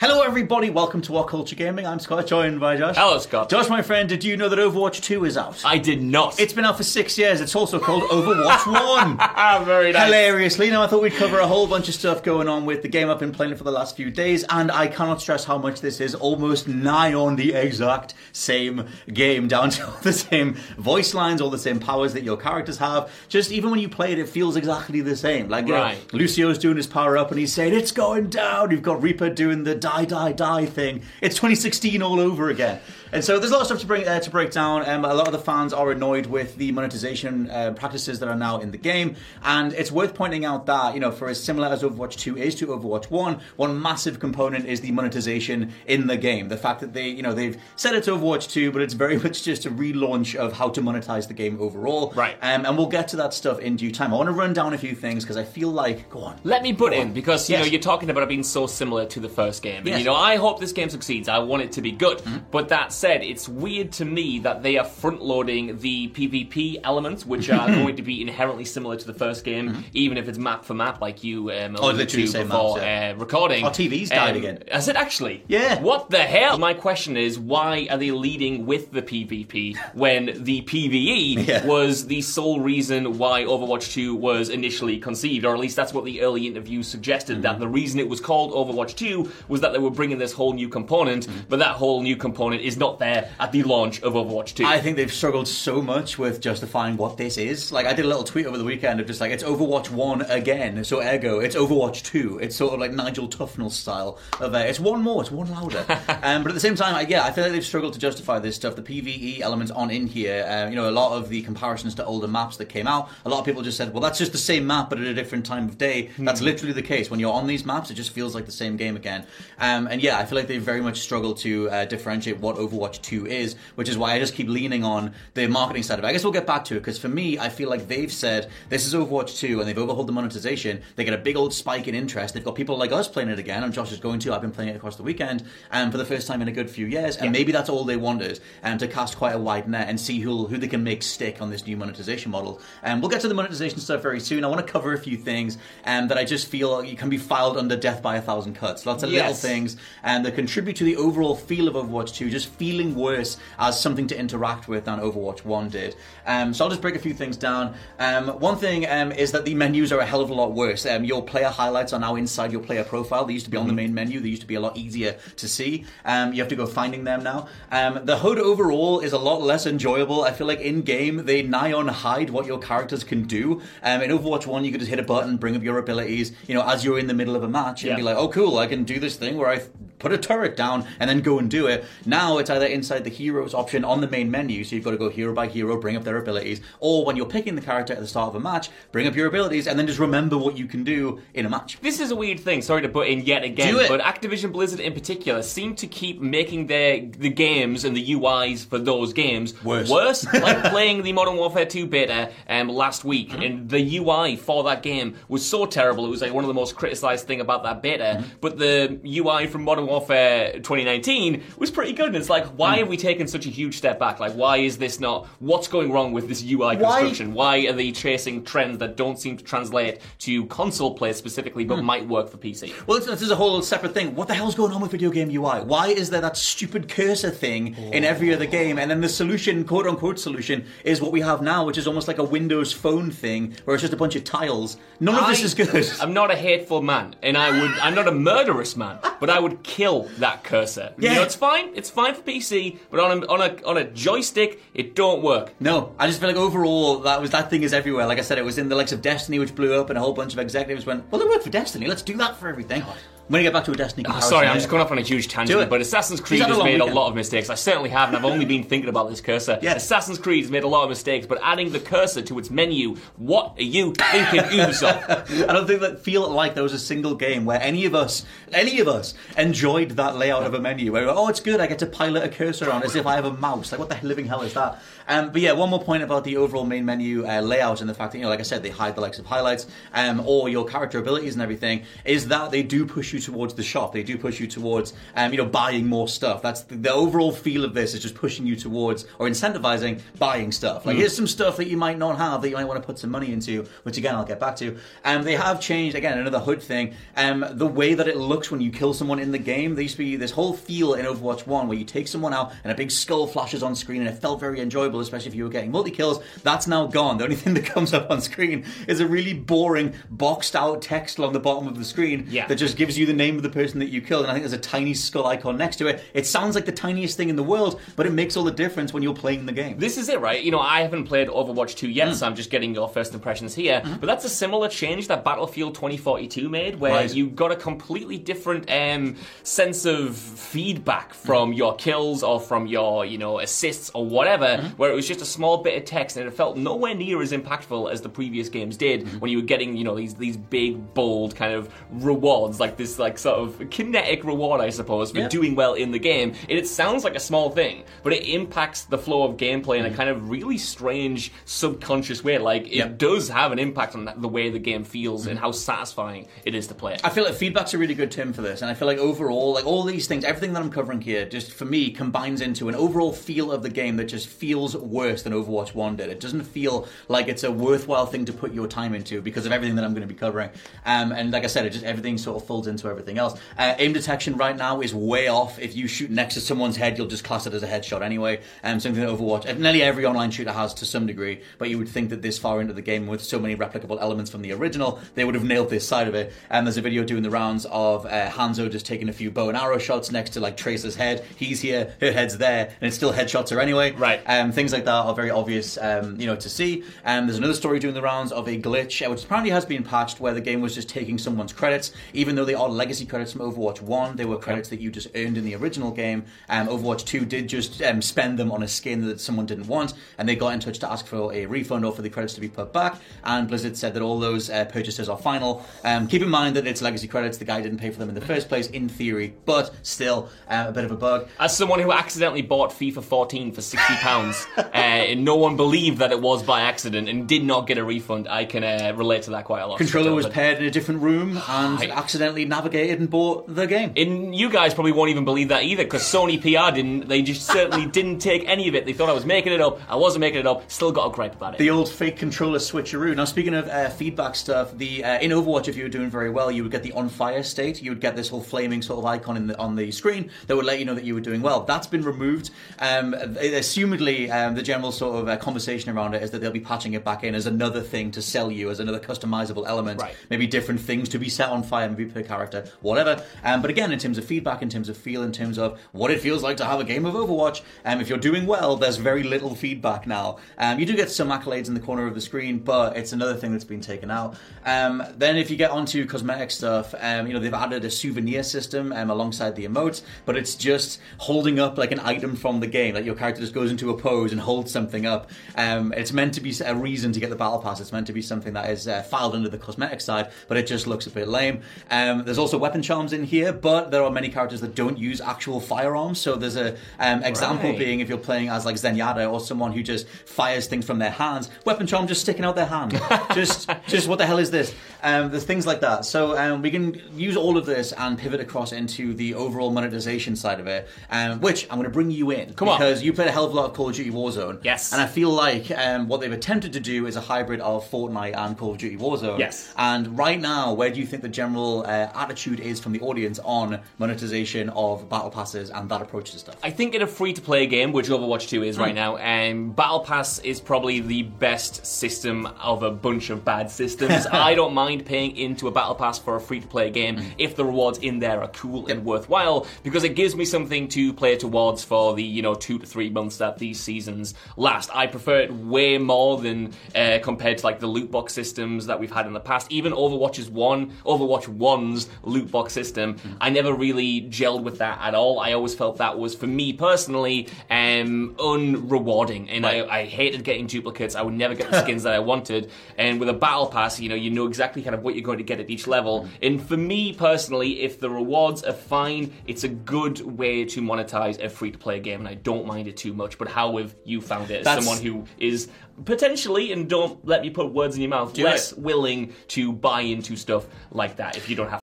Hello, everybody. Welcome to WhatCulture Gaming. I'm Scott, joined by Josh. Hello, Scott. Josh, my friend, did you know that Overwatch 2 is out? I did not. It's been out for six years. It's also called Overwatch 1. ah, very nice. Hilariously, now I thought we'd cover a whole bunch of stuff going on with the game I've been playing for the last few days, and I cannot stress how much this is almost nigh on the exact same game, down to all the same voice lines, all the same powers that your characters have. Just even when you play it, it feels exactly the same. Like, you know, Lucio's doing his power up and he's saying, It's going down. You've got Reaper doing the die, die, die thing. It's 2016 all over again. And so there's a lot of stuff to bring uh, to break down. Um, a lot of the fans are annoyed with the monetization uh, practices that are now in the game, and it's worth pointing out that you know, for as similar as Overwatch 2 is to Overwatch 1, one massive component is the monetization in the game. The fact that they, you know, they've said it's Overwatch 2, but it's very much just a relaunch of how to monetize the game overall. Right. Um, and we'll get to that stuff in due time. I want to run down a few things because I feel like, go on. Let me put in on. because you Yes. know you're talking about it being so similar to the first game. And, Yes. you know, I hope this game succeeds. I want it to be good. But that said, it's weird to me that they are front loading the PvP elements, which are going to be inherently similar to the first game, even if it's map for map, like you um, alluded literally to before maps, yeah. uh, recording. Our TVs died Um, again. Has it actually? Yeah. What the hell? My question is, why are they leading with the PvP when the PvE Yeah. was the sole reason why Overwatch 2 was initially conceived, or at least that's what the early interviews suggested. Mm-hmm. That the reason it was called Overwatch 2 was that they were bringing this whole new component, Mm-hmm. but that whole new component is not there at the launch of Overwatch 2. I think they've struggled so much with justifying what this is. Like, I did a little tweet over the weekend of just like, it's Overwatch 1 again, so ergo, it's Overwatch 2. It's sort of like Nigel Tufnel style of uh, it's one more, it's one louder. um, but at the same time, I, yeah, I feel like they've struggled to justify this stuff. The PvE elements on in here, uh, you know, a lot of the comparisons to older maps that came out, a lot of people just said, well, that's just the same map, but at a different time of day. That's literally the case. When you're on these maps, it just feels like the same game again. Um, and yeah, I feel like they've very much struggle to uh, differentiate what Overwatch 2 is, which is why I just keep leaning on the marketing side of it. I guess we'll get back to it because for me, I feel like they've said this is Overwatch 2 and they've overhauled the monetization. They get a big old spike in interest. They've got people like us playing it again, and Josh is going to. I've been playing it across the weekend um, for the first time in a good few years, and maybe that's all they wanted um, to cast quite a wide net and see who who they can make stick on this new monetization model. And we'll get to the monetization stuff very soon. I want to cover a few things um, that I just feel you can be filed under death by a thousand cuts. Lots of little Yes. Things and that contribute to the overall feel of Overwatch 2 just feeling worse as something to interact with than Overwatch 1 did. Um, so I'll just break a few things down. Um, one thing um, is that the menus are a hell of a lot worse. Um, your player highlights are now inside your player profile. They used to be on the main menu. They used to be a lot easier to see. Um, you have to go finding them now. Um, the HUD overall is a lot less enjoyable. I feel like in game they nigh on hide what your characters can do. Um, in Overwatch 1, you could just hit a button, bring up your abilities, you know, as you're in the middle of a match and Yeah. be like, oh, cool, I can do this thing where I put a turret down and then go and do it. Now it's either inside the heroes option on the main menu, so you've got to go hero by hero, bring up their abilities, or when you're picking the character at the start of a match, bring up your abilities and then just remember what you can do in a match. This is a weird thing. Sorry to butt in yet again, Do it. but Activision Blizzard in particular seem to keep making their the games and the UIs for those games Worse. Worse. like playing the Modern Warfare 2 beta um, last week, Mm-hmm. and the UI for that game was so terrible. It was like one of the most criticized thing about that beta. Mm-hmm. But the UI from Modern Warfare 2019 was pretty good. And it's like, why Hmm. have we taken such a huge step back? Like, why is this not? What's going wrong with this UI construction? Why are they chasing trends that don't seem to translate to console play specifically, but might work for PC? Well, this is a whole separate thing. What the hell's going on with video game UI? Why is there that stupid cursor thing in every other game? And then the solution, quote unquote solution, is what we have now, which is almost like a Windows Phone thing, where it's just a bunch of tiles. None of this is good. I'm not a hateful man, and I would. I'm not a murderous man, but I would kill that cursor. Yeah. You know, it's fine. It's fine for PC, but on a on a on a joystick, it don't work. No, I just feel like overall that was that thing is everywhere. Like I said, it was in the likes of Destiny, which blew up, and a whole bunch of executives went, "Well, they work for Destiny. Let's do that for everything." I'm gonna get back to a Destiny. Oh, sorry, I'm later. just going off on a huge tangent, it. but Assassin's Creed has made weekend. a lot of mistakes. I certainly have, and I've only been thinking about this cursor. Yeah. Assassin's Creed has made a lot of mistakes, but adding the cursor to its menu, what are you thinking, Ubisoft? I don't think that feel like there was a single game where any of us, any of us, enjoyed that layout of a menu. Where oh, it's good. I get to pilot a cursor on as if I have a mouse. Like what the living hell is that? Um, but yeah, one more point about the overall main menu uh, layout and the fact that you know, like I said, they hide the likes of highlights um, or your character abilities and everything. Is that they do push you towards the shop? They do push you towards um, you know buying more stuff. That's the, the overall feel of this is just pushing you towards or incentivizing buying stuff. Like here's some stuff that you might not have that you might want to put some money into, which again I'll get back to. Um, they have changed again another HUD thing. Um, the way that it looks when you kill someone in the game. There used to be this whole feel in Overwatch One where you take someone out and a big skull flashes on screen, and it felt very enjoyable, especially if you were getting multi kills. That's now gone. The only thing that comes up on screen is a really boring boxed out text along the bottom of the screen Yeah. that just gives you the name of the person that you killed. And I think there's a tiny skull icon next to it. It sounds like the tiniest thing in the world, but it makes all the difference when you're playing the game. This is it, right? You know, I haven't played Overwatch 2 yet, Mm. so I'm just getting your first impressions here. But that's a similar change that Battlefield 2042 made, where Right. you got a completely different um, sense of feedback from your kills or from your, you know, assists or whatever, Mm-hmm. Where it was just a small bit of text and it felt nowhere near as impactful as the previous games did Mm-hmm. when you were getting, you know, these these big, bold kind of rewards, like this, like sort of kinetic reward, I suppose, for Yeah. doing well in the game. And it sounds like a small thing, but it impacts the flow of gameplay in a kind of really strange subconscious way. Like it Mm-hmm. Does have an impact on the way the game feels and how satisfying it is to play. I feel like feedback's a really good term for this, and I feel like overall, like all these things, everything that I'm covering here, just for me, combines into an overall feel of the game that just feels worse than Overwatch One did. It doesn't feel like it's a worthwhile thing to put your time into because of everything that I'm going to be covering. Um, and like I said, it just everything sort of folds into everything else. Uh, aim detection right now is way off. If you shoot next to someone's head, you'll just class it as a headshot anyway. Um, something that Overwatch, nearly every online shooter has to some degree, but you would think that this far into the game with so many replicable elements from the original, they would have nailed this side of it. And there's a video doing the rounds of uh, Hanzo just taking a few bow and arrow shots next to like Tracer's head. He's here, her head's there, and it's still headshots her anyway. Right. Um, things like that are very obvious, um, you know, to see. Um, there's another story doing the rounds of a glitch, uh, which apparently has been patched, where the game was just taking someone's credits, even though they are legacy credits from Overwatch One. They were credits that you just earned in the original game. Um, Overwatch Two did just um, spend them on a skin that someone didn't want, and they got in touch to ask for a refund or for the credits to be put back. And Blizzard said that all those uh, purchases are final. Um, keep in mind that it's legacy credits. The guy didn't pay for them in the first place, in theory, but still uh, a bit of a bug. As someone who accidentally bought FIFA 14 for sixty pounds, uh, and no one believed that it was by accident and did not get a refund, I can uh, relate to that quite a lot. Controller was paired in a different room and I- accidentally navigated and bought the game. And you guys probably won't even believe that either, because Sony PR didn't. They just certainly didn't take any of it. They thought I was making it up. I wasn't making it up. Still got a gripe about it. the old fake controller switcheroo. Now, speaking of uh, feedback stuff, the uh, in Overwatch, if you were doing very well, you would get the on fire state. You would get this whole flaming sort of icon in the, on the screen that would let you know that you were doing well. That's been removed. Um, assumedly, um, the general sort of uh, conversation around it is that they'll be patching it back in as another thing to sell you as another customizable element. Right. Maybe different things to be set on fire, maybe per character, whatever. Um, but again, in terms of feedback, in terms of feel, in terms of what it feels like to have a game of Overwatch, um, if you're doing well, there's very little feedback now. Um, you do get some accolades in the corner of the screen, but it's another thing that's been taken out. Um, then if you get onto cosmetic stuff, um, you know they've added a souvenir system um, alongside the emotes, but it's just holding up like an item from the game. Like your character just goes into a pose and holds something up. Um, it's meant to be a reason to get the battle pass. It's meant to be something that is uh, filed under the cosmetic side, but it just looks a bit lame. Um, there's also weapon charms in here, but there are many characters that don't use actual firearms. So there's a um, example Right. being if you're playing as like Zenyatta or someone who just fires things from their hands, weapon charm just sticking out their hand. just, just what the hell is this? Um, there's things like that. So um, we can use all of this and pivot across into the overall monetization side of it, um, which I'm going to bring you in Come on. because you played a hell of a lot of Call of Duty Warzone. Yes. and I feel like um, what they've attempted to do is a hybrid of Fortnite and Call of Duty Warzone. Yes. And right now, where do you think the general uh, attitude is from the audience on monetization of battle passes and that approach to stuff? I think in a free to play game, which Overwatch 2 is Hmm. right now, um, Battle Pass is probably the best system of a bunch of bad systems. I don't mind paying into a Battle Pass for a free to play game Hmm. if the rewards in there are cool and worthwhile, because it gives me something to play towards for the, you know, two to three months that these seasons last. I prefer it way more than uh, compared to like the loot box systems that we've had in the past. Even Overwatch's one, Overwatch 1's loot box system, I never really gelled with that at all. I always felt that was, for me personally, um, unrewarding, and I, I hated getting duplicates. I would never get the skins that I wanted. And with a battle pass, you know, you know exactly kind of what you're going to get at each level. And for me personally, if the rewards are fine, it's a good way to monetize a free to play game, and I don't mind it too much. But how have you found it as That's- someone who is potentially, and don't let me put words in your mouth, Do less it. willing to buy into stuff like that if you don't have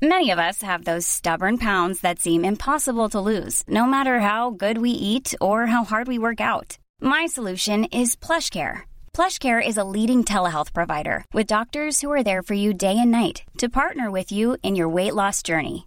Many of us have those stubborn pounds that seem impossible to lose, no matter how good we eat or how hard we work out. My solution is PlushCare. PlushCare is a leading telehealth provider with doctors who are there for you day and night to partner with you in your weight loss journey.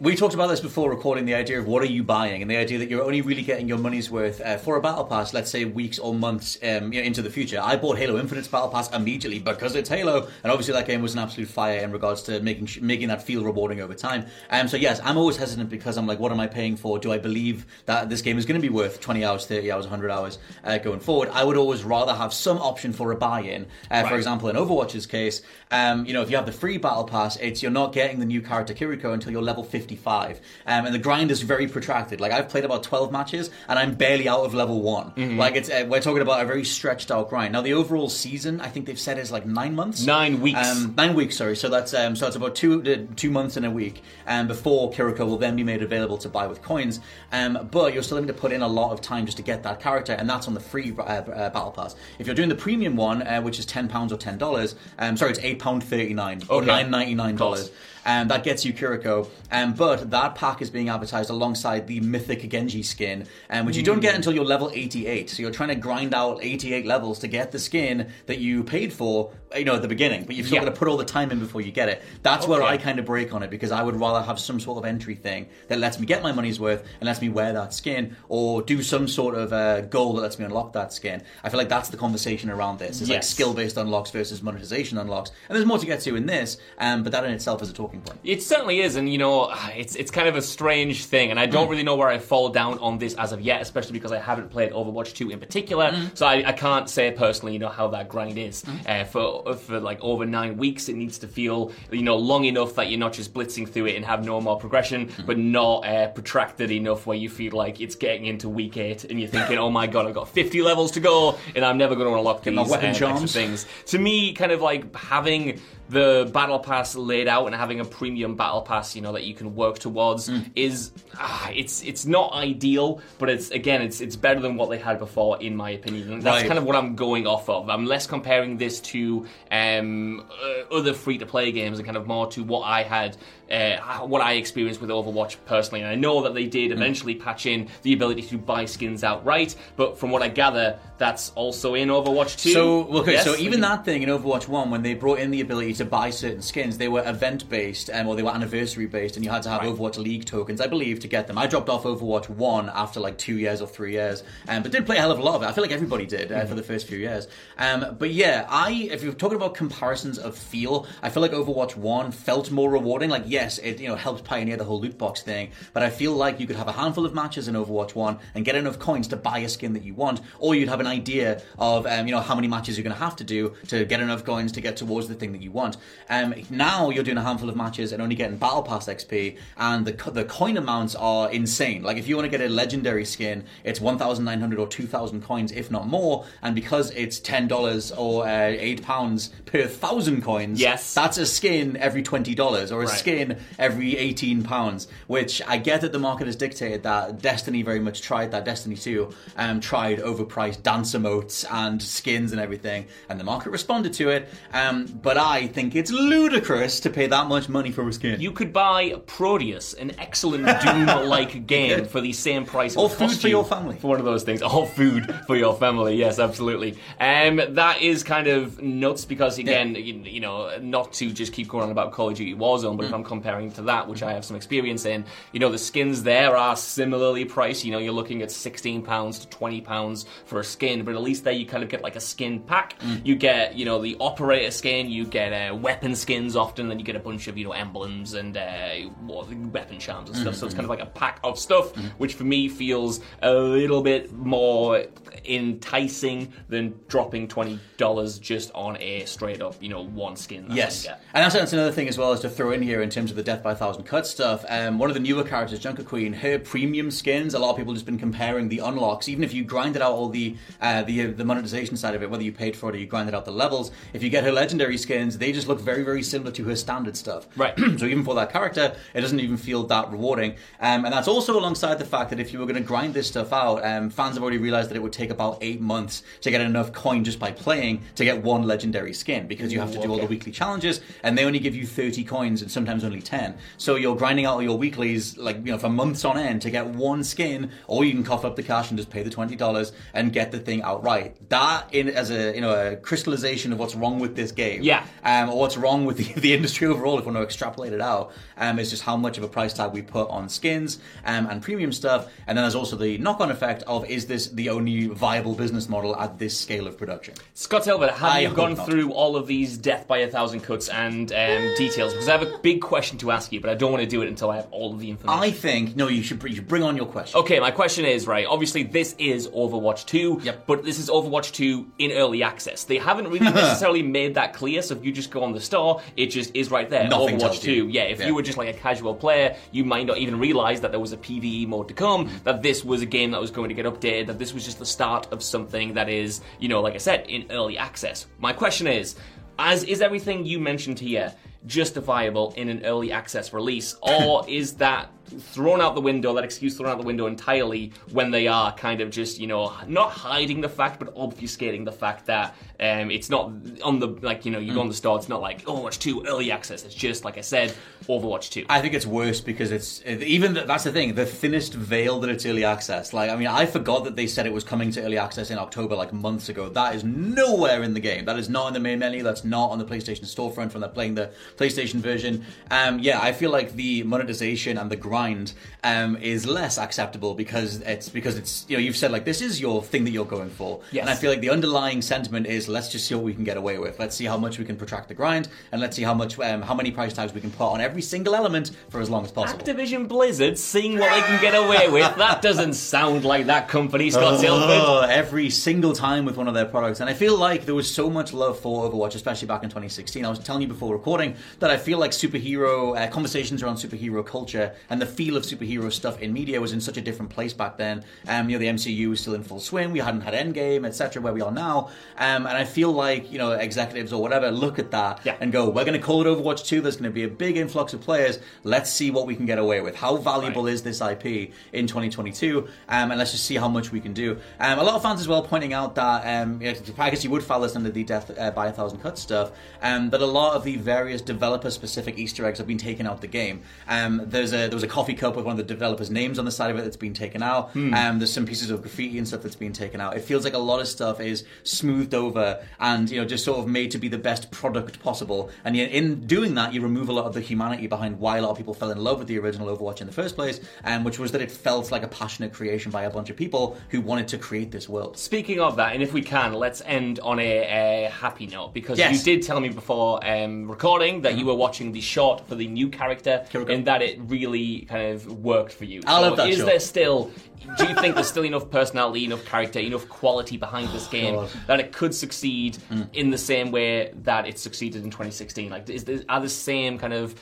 We talked about this before recording the idea of what are you buying and the idea that you're only really getting your money's worth uh, for a battle pass, let's say weeks or months um, you know, into the future. I bought Halo Infinite's battle pass immediately because it's Halo, and obviously that game was an absolute fire in regards to making sh- making that feel rewarding over time. Um, so yes, I'm always hesitant because I'm like, what am I paying for? Do I believe that this game is going to be worth 20 hours, 30 hours, 100 hours uh, going forward? I would always rather have some option for a buy-in. Uh, For example, in Overwatch's case, um, you know, if you have the free battle pass, it's you're not getting the new character Kiriko until you're level 55. Um, and the grind is very protracted. Like I've played about 12 matches and I'm barely out of level one. Mm-hmm. Like it's uh, we're talking about a very stretched out grind. Now the overall season, I think they've said is like nine months, Nine weeks. um, nine weeks. Sorry, so that's um, so it's about two uh, two months and a week, um, before Kiriko will then be made available to buy with coins. Um, but you're still having to put in a lot of time just to get that character, and that's on the free uh, uh, battle pass. If you're doing the premium one, uh, which is ten pounds or ten dollars, um, sorry, it's eight pound thirty nine or Okay. nine ninety nine dollars. Um, that gets you Kiriko, um, but that pack is being advertised alongside the Mythic Genji skin, um, which you don't get until you're level 88. So you're trying to grind out 88 levels to get the skin that you paid for, you know, at the beginning. But you've still Yeah. got to put all the time in before you get it. That's where I kind of break on it because I would rather have some sort of entry thing that lets me get my money's worth and lets me wear that skin, or do some sort of uh, goal that lets me unlock that skin. I feel like that's the conversation around this. It's like skill-based unlocks versus monetization unlocks, and there's more to get to in this. Um, but that in itself is a talking point. It certainly is, and you know, it's it's kind of a strange thing, and I don't really know where I fall down on this as of yet, especially because I haven't played Overwatch 2 in particular, so I, I can't say personally, you know, how that grind is. Uh, for for like over nine weeks, it needs to feel, you know, long enough that you're not just blitzing through it and have no more progression, but not uh, protracted enough where you feel like it's getting into week eight and you're thinking, oh my god, I've got 50 levels to go, and I'm never going to unlock these my weapon uh, extra things. To me, kind of like having the battle pass laid out and having a premium battle pass, you know, that you can work towards Mm. is ah, it's it's not ideal, but it's again it's it's better than what they had before, in my opinion. And that's Right. kind of what I'm going off of. I'm less comparing this to um, uh, other free to play games and kind of more to what I had. Uh, what I experienced with Overwatch personally, and I know that they Mm. did eventually patch in the ability to buy skins outright, but from what I gather, that's also in Overwatch 2. So okay, Yes? so even that thing in Overwatch One, when they brought in the ability to buy certain skins, they were event based, um, or they were anniversary based, and you had to have Right. Overwatch League tokens, I believe, to get them. I dropped off Overwatch One after like two years or three years, um, but did play a hell of a lot of it. I feel like everybody did uh, Mm-hmm. for the first few years. Um, but yeah, I if you're talking about comparisons of feel, I feel like Overwatch One felt more rewarding. Like yes, it you know helped pioneer the whole loot box thing, but I feel like you could have a handful of matches in Overwatch One and get enough coins to buy a skin that you want, or you'd have an idea of um, you know how many matches you're going to have to do to get enough coins to get towards the thing that you want. Um, now you're doing a handful of matches and only getting battle pass XP, and the the coin amounts are insane. Like if you want to get a legendary skin, it's 1,900 or 2,000 coins, if not more. And because it's ten dollars or uh, eight pounds per thousand coins, Yes. that's a skin every twenty dollars or a Right. skin every eighteen pounds. Which I get that the market has dictated that. Destiny very much tried that. Destiny two um, tried overpriced dance emotes and skins and everything, and the market responded to it. Um, but I think it's ludicrous to pay that much money for a skin. You could buy Prodeus, an excellent Doom-like game, for the same price. Or food for you your family. For one of those things. Or food for your family. Yes, absolutely. Um, that is kind of nuts because again, you, you know, not to just keep going on about Call of Duty Warzone, but if Mm. I'm comparing to that, which I have some experience in, you know, the skins there are similarly priced. You know, you're looking at sixteen pounds to twenty pounds for a skin, but at least there you kind of get like a skin pack. Mm. You get, you know, the operator skin. You get uh, weapon skins often. Then you get a bunch of you know emblems and uh, weapon charms and stuff. So it's kind of like a pack of stuff, which for me feels a little bit more enticing than dropping twenty dollars just on a straight up, you know, one skin. Yes, and that's, that's another thing as well as to throw in here in terms of the Death by a Thousand Cuts stuff. Um, one of the newer characters, Junker Queen, her premium skins. A lot of people just been comparing the unlocks. Even if you grinded out all the uh, the the monetization side of it, whether you paid for it or you grinded out the levels, if you get her legendary skins, they just look very very similar to her standard stuff. Right. so even for that character, it doesn't even feel that rewarding. Um, and that's also alongside the fact that if you were going to grind this stuff out, um, fans have already realized that it would take about eight months to get enough coin just by playing to get one legendary skin because you have to do all the weekly challenges and they only give you 30 coins and sometimes only 10. So you're grinding out all your weeklies like you know for months on end to get one skin or you can cough up the cash and just pay the $20 and get the thing outright. That in as a you know a crystallization of what's wrong with this game. Yeah. Um, or what's wrong with the, the industry overall if we want to extrapolate it out um, is just how much of a price tag we put on skins um, and premium stuff. And then there's also the knock-on effect of is this the only viable business model at this scale of production? Scott Elbert, have I you gone not. through all of these death by a thousand cuts and um, details? Because I have a big question to ask you, but I don't want to do it until I have all of the information. I think no. You should you should bring on your question. Okay, my question is right. Obviously, this is Overwatch 2, Yep. but this is Overwatch 2 in early access. They haven't really necessarily made that clear. So if you just go on the store, it just is right there. Nothing Overwatch tells 2. Yeah, if Yeah. you were just like a casual player, you might not even realize that there was a PVE mode to come. Mm. That this was a game that was going to get updated. That this was just the start of something that is, you know, like I said, in early access. My question is, as is everything you mentioned here justifiable in an early access release, or is that thrown out the window, that excuse thrown out the window entirely when they are kind of just, you know, not hiding the fact, but obfuscating the fact that um, it's not on the, like, you know, you go on the store, it's not like Overwatch 2 early access, it's just, like I said, Overwatch 2. I think it's worse because it's even that's the thing the thinnest veil that it's early access. Like I mean, I forgot that they said it was coming to early access in October like months ago. That is nowhere in the game. That is not in the main menu. That's not on the PlayStation storefront when they're playing the PlayStation version. Um, yeah, I feel like the monetization and the grind um, is less acceptable because it's because it's you know you've said like this is your thing that you're going for. Yes. And I feel like the underlying sentiment is let's just see what we can get away with. Let's see how much we can protract the grind, and let's see how much um, how many price tags we can put on every single element for as long as possible. Activision Blizzard seeing what they can get away with. That doesn't sound like that company, Scott Tilford. Oh, every single time with one of their products. And I feel like there was so much love for Overwatch, especially back in 2016. I was telling you before recording that I feel like superhero uh, conversations around superhero culture and the feel of superhero stuff in media was in such a different place back then. Um, you know, the MCU was still in full swing. We hadn't had Endgame, etc., where we are now. Um, and I feel like, you know, executives or whatever look at that Yeah. and go, we're going to call it Overwatch 2. There's going to be a big influx of players. Let's see what we can get away with. How valuable Right. is this IP in 2022? Um, and let's just see how much we can do. Um, a lot of fans as well pointing out that, um, I guess you would file this under the death uh, by a thousand cuts stuff, um, that a lot of the various developer specific Easter eggs have been taken out the game. Um, there's a, there was a coffee cup with one of the developers' names on the side of it that's been taken out. Hmm. Um, there's some pieces of graffiti and stuff that's been taken out. It feels like a lot of stuff is smoothed over and you know just sort of made to be the best product possible. And yet in doing that, you remove a lot of the humanity behind why a lot of people fell in love with the original Overwatch in the first place, um, which was that it felt like a passionate creation by a bunch of people who wanted to create this world. Speaking of that, and if we can, let's end on a, a happy note because Yes. you did tell me before um, recording that you were watching the shot for the new character and that it really kind of worked for you. I so love that Is short. there still? Do you think there's still enough personality, enough character, enough quality behind this game God. that it could succeed Mm. in the same way that it succeeded in 2016? Like, is there, are the same kind of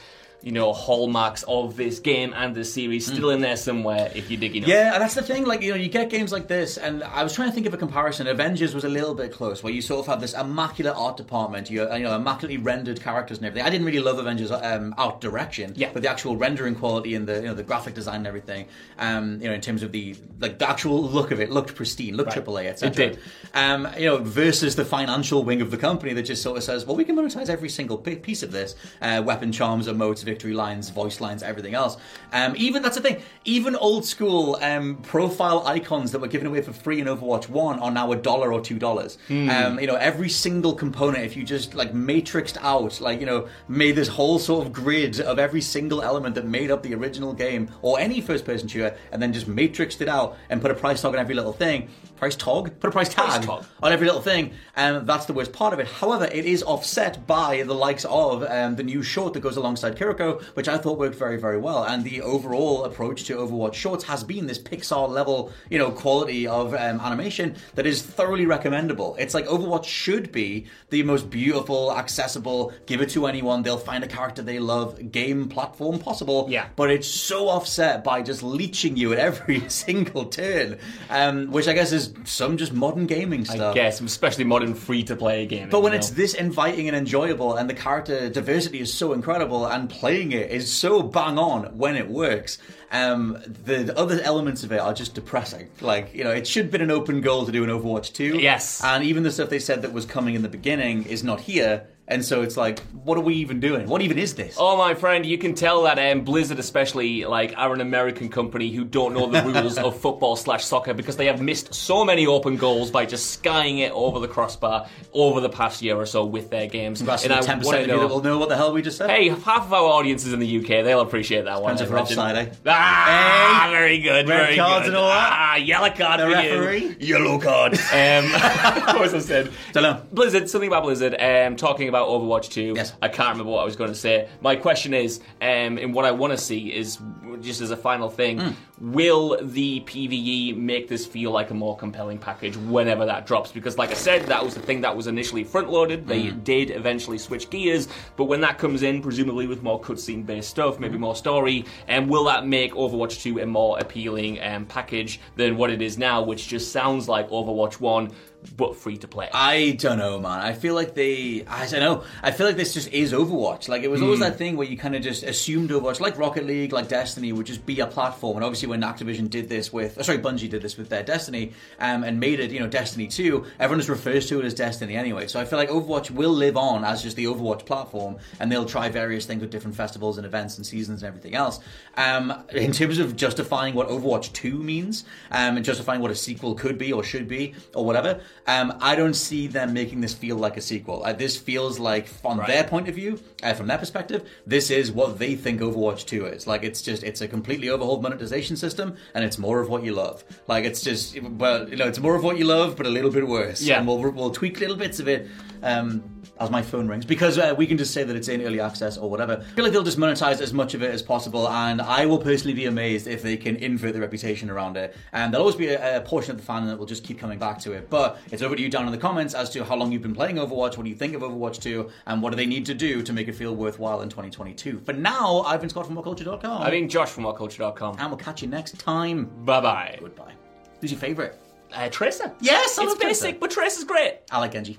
you know hallmarks of this game and the series still in there somewhere if you dig enough? Mm. Yeah, and that's the thing. Like you know, you get games like this, and I was trying to think of a comparison. Avengers was a little bit close, where you sort of have this immaculate art department, you you know, immaculately rendered characters and everything. I didn't really love Avengers um, art direction, Yeah. but the actual rendering quality and the you know the graphic design and everything, um, you know, in terms of the like the actual look of it, looked pristine, looked Right. AAA, It etc. did. Um, you know, versus the financial wing of the company that just sort of says, well, we can monetize every single piece of this: uh, weapon charms, emotes, victory lines, voice lines, everything else. Um, even that's the thing. Even old school um, profile icons that were given away for free in Overwatch One are now a dollar or two dollars. Um, you know, every single component, if you just like matrixed out, like you know, made this whole sort of grid of every single element that made up the original game or any first-person shooter, and then just matrixed it out and put a price tag on every little thing. Price tag? Put a price tag Price tag. on every little thing, and that's the worst part of it. However, it is offset by the likes of um, the new short that goes alongside Kiriko, which I thought worked very, very well. And the overall approach to Overwatch shorts has been this Pixar level, you know, quality of um, animation that is thoroughly recommendable. It's like Overwatch should be the most beautiful, accessible, give it to anyone, they'll find a character they love, game platform possible. Yeah. But it's so offset by just leeching you at every single turn, um, which I guess is some just modern gaming stuff. I guess, especially modern free to play gaming. But when you it's this inviting and enjoyable, and the character diversity is so incredible, and playing it is so bang on when it works. Um, the other elements of it are just depressing. Like, you know, it should have been an open goal to do an Overwatch 2. Yes. And even the stuff they said that was coming in the beginning is not here. And so it's like, what are we even doing? What even is this? Oh, my friend, you can tell that um, Blizzard, especially, like, are an American company who don't know the rules of football slash soccer because they have missed so many open goals by just skying it over the crossbar over the past year or so with their games. That's And the 10% wanna of you that will know what the hell we just said. Hey, half of our audience is in the UK. They'll appreciate that one. Depends if I we're imagine. offside, eh? Ah, Hey. very good. Red very cards good. and all that? Ah, yellow card The for referee? you. Yellow card. Um, what was I said? Don't know. Blizzard, something about Blizzard, um, talking about Overwatch 2. Yes. I can't remember what I was going to say. My question is, um, and what I want to see is, just as a final thing, Hmm. will the PvE make this feel like a more compelling package whenever that drops? Because, like I said, that was the thing that was initially front loaded. They Hmm. did eventually switch gears, but when that comes in, presumably with more cutscene based stuff, maybe Hmm. more story, and will that make Overwatch 2 a more appealing um, package than what it is now, which just sounds like Overwatch 1? But free to play. I don't know, man. I feel like they. I don't know. I feel like this just is Overwatch. Like it was always that thing where you kind of just assumed Overwatch, like Rocket League, like Destiny, would just be a platform. And obviously, when Activision did this with, oh, sorry, Bungie did this with their Destiny, um, and made it, you know, Destiny Two. Everyone just refers to it as Destiny anyway. So I feel like Overwatch will live on as just the Overwatch platform, and they'll try various things with different festivals and events and seasons and everything else. Um, in terms of justifying what Overwatch Two means, um, and justifying what a sequel could be or should be or whatever. Um, I don't see them making this feel like a sequel. Uh, this feels like, from their point of view, uh, from their perspective, this is what they think Overwatch 2 is. Like, it's just, it's a completely overhauled monetization system, and it's more of what you love. Like, it's just, well, you know, it's more of what you love, but a little bit worse. Yeah. And we'll, we'll tweak little bits of it. Um, as my phone rings because uh, we can just say that it's in early access or whatever. I feel like they'll just monetize as much of it as possible, and I will personally be amazed if they can invert the reputation around it. And there'll always be a, a portion of the fan that will just keep coming back to it. But it's over to you down in the comments as to how long you've been playing Overwatch, what do you think of Overwatch 2, and what do they need to do to make it feel worthwhile in 2022. For now, I've been Scott from WhatCulture.com, I mean, Josh from WhatCulture.com. and we'll catch you next time. Bye bye. Goodbye. Who's your favorite? Uh, Tracer. Yes, I it's love Tracer. basic, but Tracer's great. I like Genji.